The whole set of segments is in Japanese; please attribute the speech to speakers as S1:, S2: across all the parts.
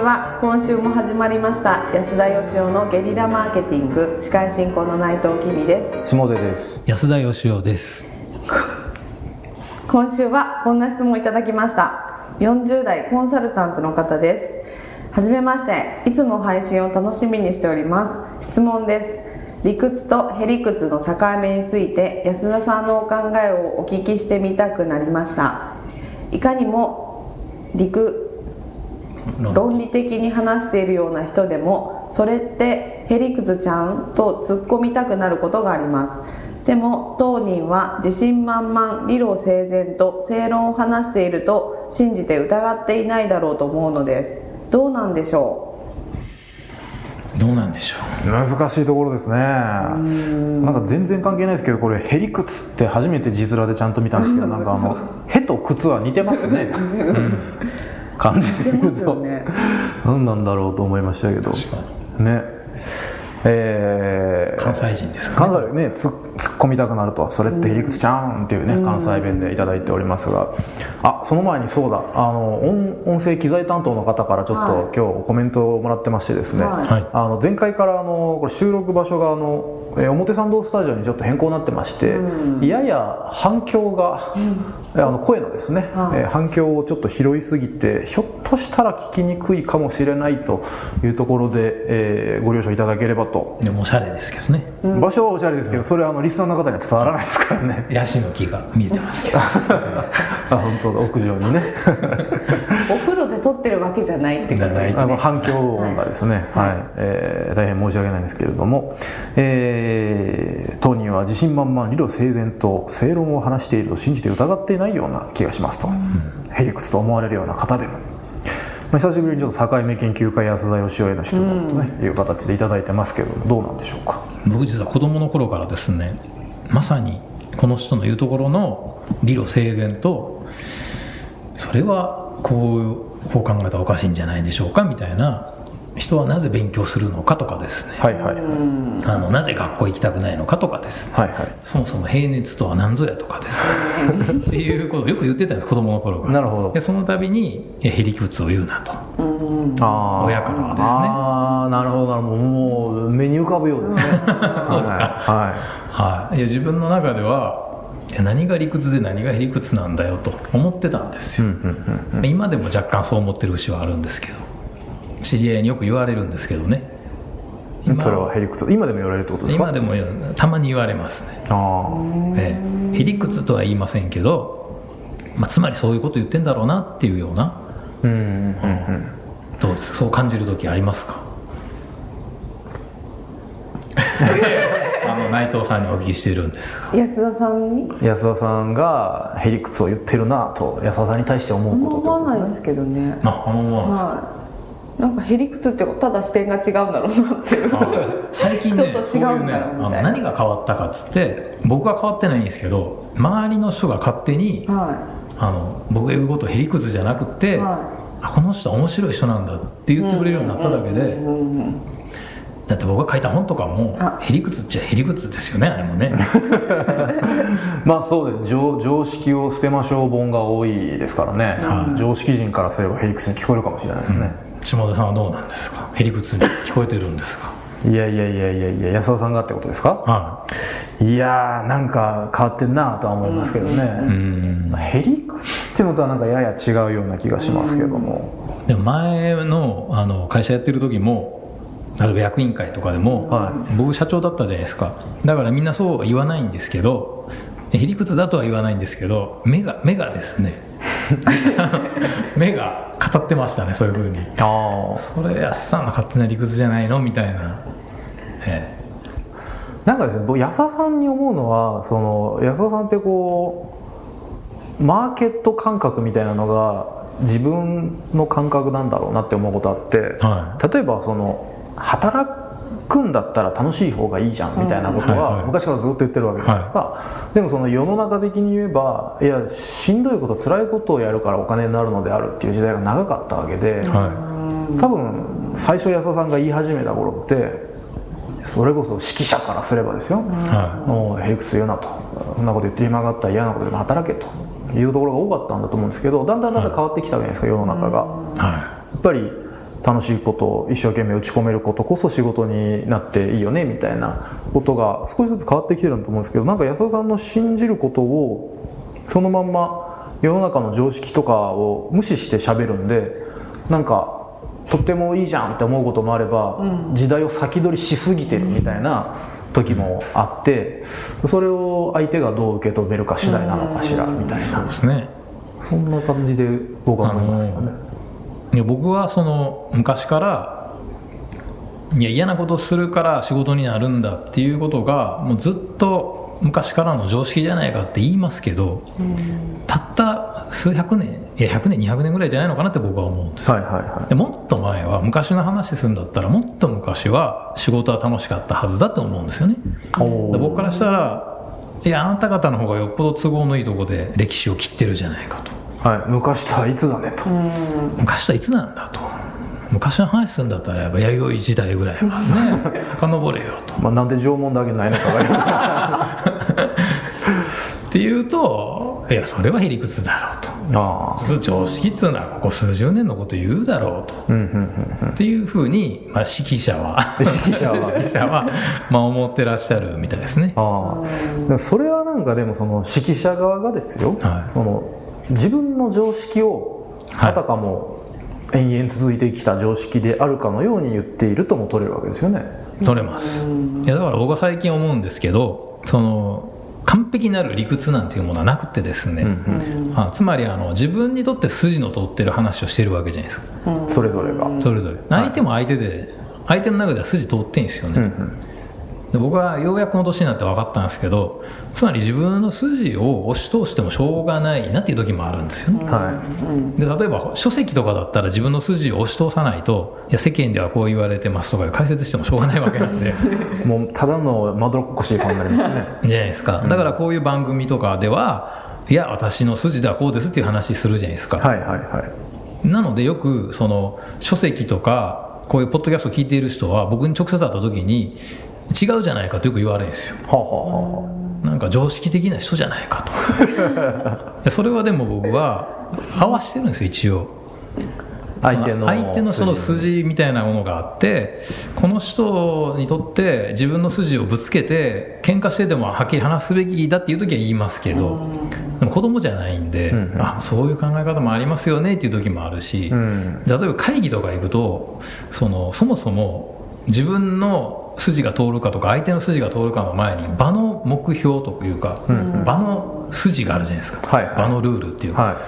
S1: ちは今週も始まりました。安田義雄のゲリラマーケティング。司会進行の内藤きみです。
S2: 下出です。
S3: 安田義雄です。
S1: 今週はこんな質問いただきました。40代コンサルタントの方です。はじめまして。いつも配信を楽しみにしております。質問です。理屈とへりくつの境目について安田さんのお考えをお聞きしてみたくなりました。いかにも理屈論理的に話しているような人でもそれってへりくつちゃんと突っ込みたくなることがあります。でも当人は自信満々理路整然と正論を話していると信じて疑っていないだろうと思うのです。どうなんでしょ
S3: どうなんでしょう？
S2: 難しいところですね。なんか全然関係ないですけどこれへりくつって初めて字面でちゃんと見たんですけど なんかあの「へ」と「靴」は似てますね、うん感じ。で見ると、ね、何なんだろうと思いましたけど。ね。
S3: えー、関西人ですか、
S2: ね、関西ね突っ込みたくなると「それってへりくつちゃん」っていうね、関西弁で頂いておりますが。あその前にそうだ。あの音音声機材担当の方からちょっと、はい、今日コメントをもらってましてですね、はい、あの前回からあのこれ収録場所があのえ表参道スタジオにちょっと変更になってまして、うん、やや反響が、うん、あの声のですね、はい、え反響をちょっと拾いすぎてひょっとしたら聞きにくいかもしれないというところで、えー、ご了承いただければと。
S3: でもおしゃれですけどね、
S2: うん、場所はおしゃれですけどそれはあのリスナーの方には伝わらないですからね。
S3: ヤシの木が見えてますけど。あ
S2: 本当だ。屋上にね。
S1: お風呂で撮ってるわけじゃないってこと。
S2: ですね。反響音がですね、はい、はい、えー、大変申し訳ないんですけれども、えーえー、当人は自信満々理路整然と正論を話していると信じて疑っていないような気がしますと、うん、へりくつと思われるような方でも、まあ、久しぶりにちょっと境目研究会安田義雄への質問と、ね、うん、いう形で頂いてますけどどうなんでしょうか
S3: 僕実は子供の頃からですねまさにこの人の言うところの理路整然とそれはこうこう考えたらおかしいんじゃないでしょうかみたいな人はなぜ勉強するのかとかですね、はいはい、あのなぜ学校行きたくないのかとかですね、はいはい、そもそも平熱とは何ぞやとかです。ね っていうことをよく言ってたんです子供の頃が
S2: なるほど。
S3: でその度にへりくつを言うなと親からはですね。
S2: ああなるほどもう目に浮かぶようですね。
S3: そうですか。はい、はい、い。や自分の中では何が理屈で何がへりくつなんだよと思ってたんですよ、今でも若干そう思ってる節はあるんですけど。知り合いによく言われるんですけどね。
S2: それはへりくつ今でも言われるってことですか？
S3: 今でもたまに言われますね。あ、ええ、へりくつとは言いませんけど、まあ、つまりそういうこと言ってんだろうなっていうようなうん、うん、どうですか？そう感じる時ありますか？あの内藤さんにお聞きしてるんです
S1: 安田さんに？
S2: 安田さんがへりくつを言ってるなと安田さんに対して思うこと
S1: 思わないですけどね
S3: あ思わないですか、はい
S1: なんかへりくつってただ視点が違うんだろうなっていう
S3: 最近ねそういうねあの何が変わったかっつって僕は変わってないんですけど周りの人が勝手に、はい、あの僕が言うことへりくつじゃなくて、はい、あこの人は面白い人なんだって言ってくれるようになっただけで、だって僕が書いた本とかもへりくつっちゃへりくつですよねあれもね。
S2: まあそうです。常常識を捨てましょう本が多いですからね、うん、常識人からすればへりくつに聞こえるかもしれないですね、
S3: うん。下田さんはどうなんですか？へりくつに聞こえてるんですか？
S2: いやいやいやいやいや安田さんがってことですか、はい、いやーなんか変わってんなとは思いますけどね、うん、へりくつっていうのとはなんかやや違うような気がしますけども、
S3: でも前のあの会社やってる時も例えば役員会とかでも、はい、僕社長だったじゃないですか。だからみんなそうは言わないんですけどへりくつだとは言わないんですけど目が目がですね。目が語ってましたねそういうふうに。ああそれ安さんの勝手な理屈じゃないのみたいな。ええ。
S2: なんかですね僕安田さんに思うのはその安田さんってこうマーケット感覚みたいなのが自分の感覚なんだろうなって思うことあって、はい、例えばその働くんだったら楽しい方がいいじゃんみたいなことは昔からずっと言ってるわけじゃないですか、はい、でもその世の中的に言えばいやしんどいこと辛いことをやるからお金になるのであるっていう時代が長かったわけで、はい、多分最初安田さんが言い始めた頃ってそれこそ指揮者からすればですよ、はい、もうへりくつ言うなと。そんなこと言って暇があったら嫌なことでも働けと。いうところが多かったんだと思うんですけどだんだんだんだん変わってきたわけじゃないですか世の中が、はい、やっぱり楽しいことを一生懸命打ち込めることこそ仕事になっていいよねみたいなことが少しずつ変わってきてると思うんですけどなんか安田さんの信じることをそのまんま世の中の常識とかを無視して喋るんでなんかとってもいいじゃんって思うこともあれば、
S1: うん
S2: 時代を先取りしすぎてるみたいな時もあってそれを相手がどう受け止めるか次第なのかしらみたいな
S3: そうですね
S2: そんな感じで僕は思いますよね。
S3: いや僕はその昔からいや嫌なことするから仕事になるんだっていうことがもうずっと昔からの常識じゃないかって言いますけどたった数百年いや100年200年ぐらいじゃないのかなって僕は思うんですよ。
S2: はいはいはい。
S3: でもっと前は昔の話するんだったらもっと昔は仕事は楽しかったはずだと思うんですよね。僕からしたらいやあなた方の方がよっぽど都合のいいとこで歴史を切ってるじゃないかと
S2: はい、昔とはいつだねと、
S3: 昔とはいつなんだと。昔の話するんだったらやっぱ弥生時代ぐらいはね 遡れよと。
S2: まあ、なんで縄文だけないのかが
S3: っていうといやそれはへりくつだろうと。常識っつうのはここ数十年のこと言うだろうと。
S2: うんうんうん
S3: っていうふうに、まあ、指揮者は
S2: で 指揮者は。
S3: 指揮者は、まあ、思ってらっしゃるみたいですね。
S2: あそれはなんかでもその指揮者側がですよ、
S3: はい。
S2: その自分の常識を
S3: はい。
S2: あたかも延々続いてきた常識であるかのように言っているとも取れるわけですよね。
S3: 取れます。いやだから僕は最近思うんですけどその完璧なる理屈なんていうものはなくてですね、あつまりあの自分にとって筋の通ってる話をしてるわけじゃないですか。
S2: それぞれが、
S3: それぞれ。相手も相手で相手の中では筋通ってんですよね、
S2: うんうん
S3: で僕はようやくこの年になって分かったんですけどつまり自分の筋を押し通してもしょうがないなっていう時もあるんですよね、
S2: は
S3: で例えば書籍とかだったら自分の筋を押し通さないといや世間ではこう言われてますとか解説してもしょうがないわけなんで。
S2: い、もうただのまどろっこしい顔になりますね。
S3: じゃないですか。だからこういう番組とかではいや私の筋ではこうですっていう話するじゃないですか、
S2: はいはいはい。
S3: なのでよくその書籍とかこういうポッドキャストを聞いている人は僕に直接会った時に違うじゃないかとよく言われるんですよ。
S2: はあ、は
S3: なんか常識的な人じゃないかと。それはでも僕は合わしてるんですよ一応。
S2: あ、相手の
S3: 相手のその筋みたいなものがあってこの人にとって自分の筋をぶつけて喧嘩してでもはっきり話すべきだっていう時は言いますけどでも子供じゃないんで、
S2: うんうん。
S3: あそういう考え方もありますよねっていう時もあるし、
S2: うん。
S3: 例えば会議とか行くとそのそもそも自分の筋が通るかとか相手の筋が通るかの前に場の目標というか、
S2: ん
S3: 場の筋があるじゃないですか、場のルールっていうか、
S2: は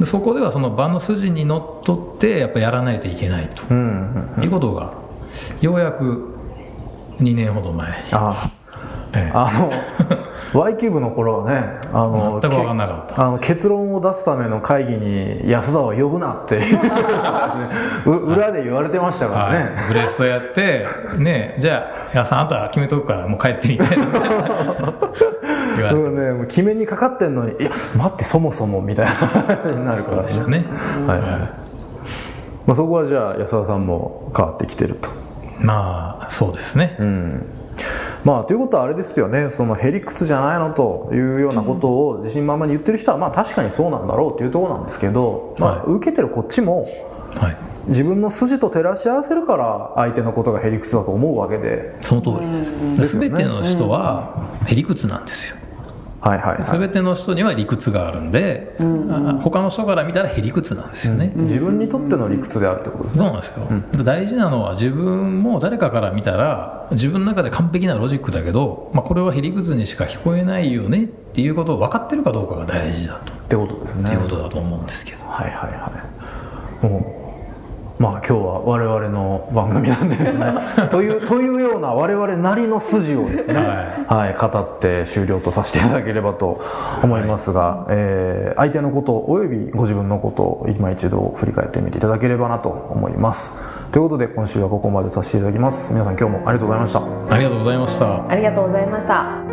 S3: でそこではその場の筋にのっとってやっぱやらないといけないと。
S2: いう
S3: ことがようやく2年ほど前に、
S2: あの Y キューブの頃はねあの
S3: 全く分かんなかった。
S2: け あの結論を出すための会議に安田は呼ぶなって。う裏で言われてましたからね、
S3: はい、ブレストやってねじゃあ「やさんあんた決めとくからもう帰って」み た
S2: ね、もう決めにかかってんのに「いや待ってそもそも」みたいな話になるから
S3: ね、
S2: はい。はい。まあ、そこはじゃあ安田さんも変わってきてると。
S3: まあそうですね、
S2: うんまあ、ということはあれですよね。そのへりくつじゃないのというようなことを自信満々に言ってる人はまあ確かにそうなんだろうというところなんですけど、まあ
S3: はい。
S2: 受けてるこっちも
S3: はい。
S2: 自分の筋と照らし合わせるから相手のことがへりくつだと思うわけで。
S3: その通りです。
S2: ですよね。
S3: 全ての人はへりくつなんですよ
S2: はいはいはい。
S3: 全ての人には理屈があるんで、あ他の人から見たらへりくつなんですよね、
S2: 自分にとっての理屈であるってことですね。
S3: そうなんですよ、大事なのは自分も誰かから見たら自分の中で完璧なロジックだけど、まあ、これはへりくつにしか聞こえないよねっていうことを分かってるかどうかが大事だと、
S2: ってことですね。
S3: っていうことだと思うんですけど。
S2: はいはいはい。もうまあ今日は我々の番組なんでですね。というというような我々なりの筋をですね、はい。語って終了とさせていただければと思いますが、えー相手のことおよびご自分のことを今一度振り返ってみていただければなと思います。ということで今週はここまでさせていただきます。皆さん今日もありがとうございました。
S3: ありがとうございました。
S1: ありがとうございました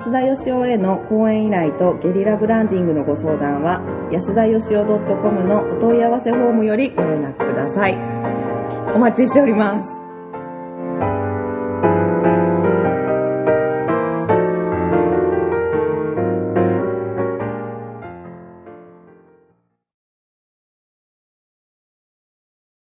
S4: 安田義雄への講演依頼とゲリラブランディングのご相談は安田義雄 .com のお問い合わせフォームよりご連絡ください。お待ちしております。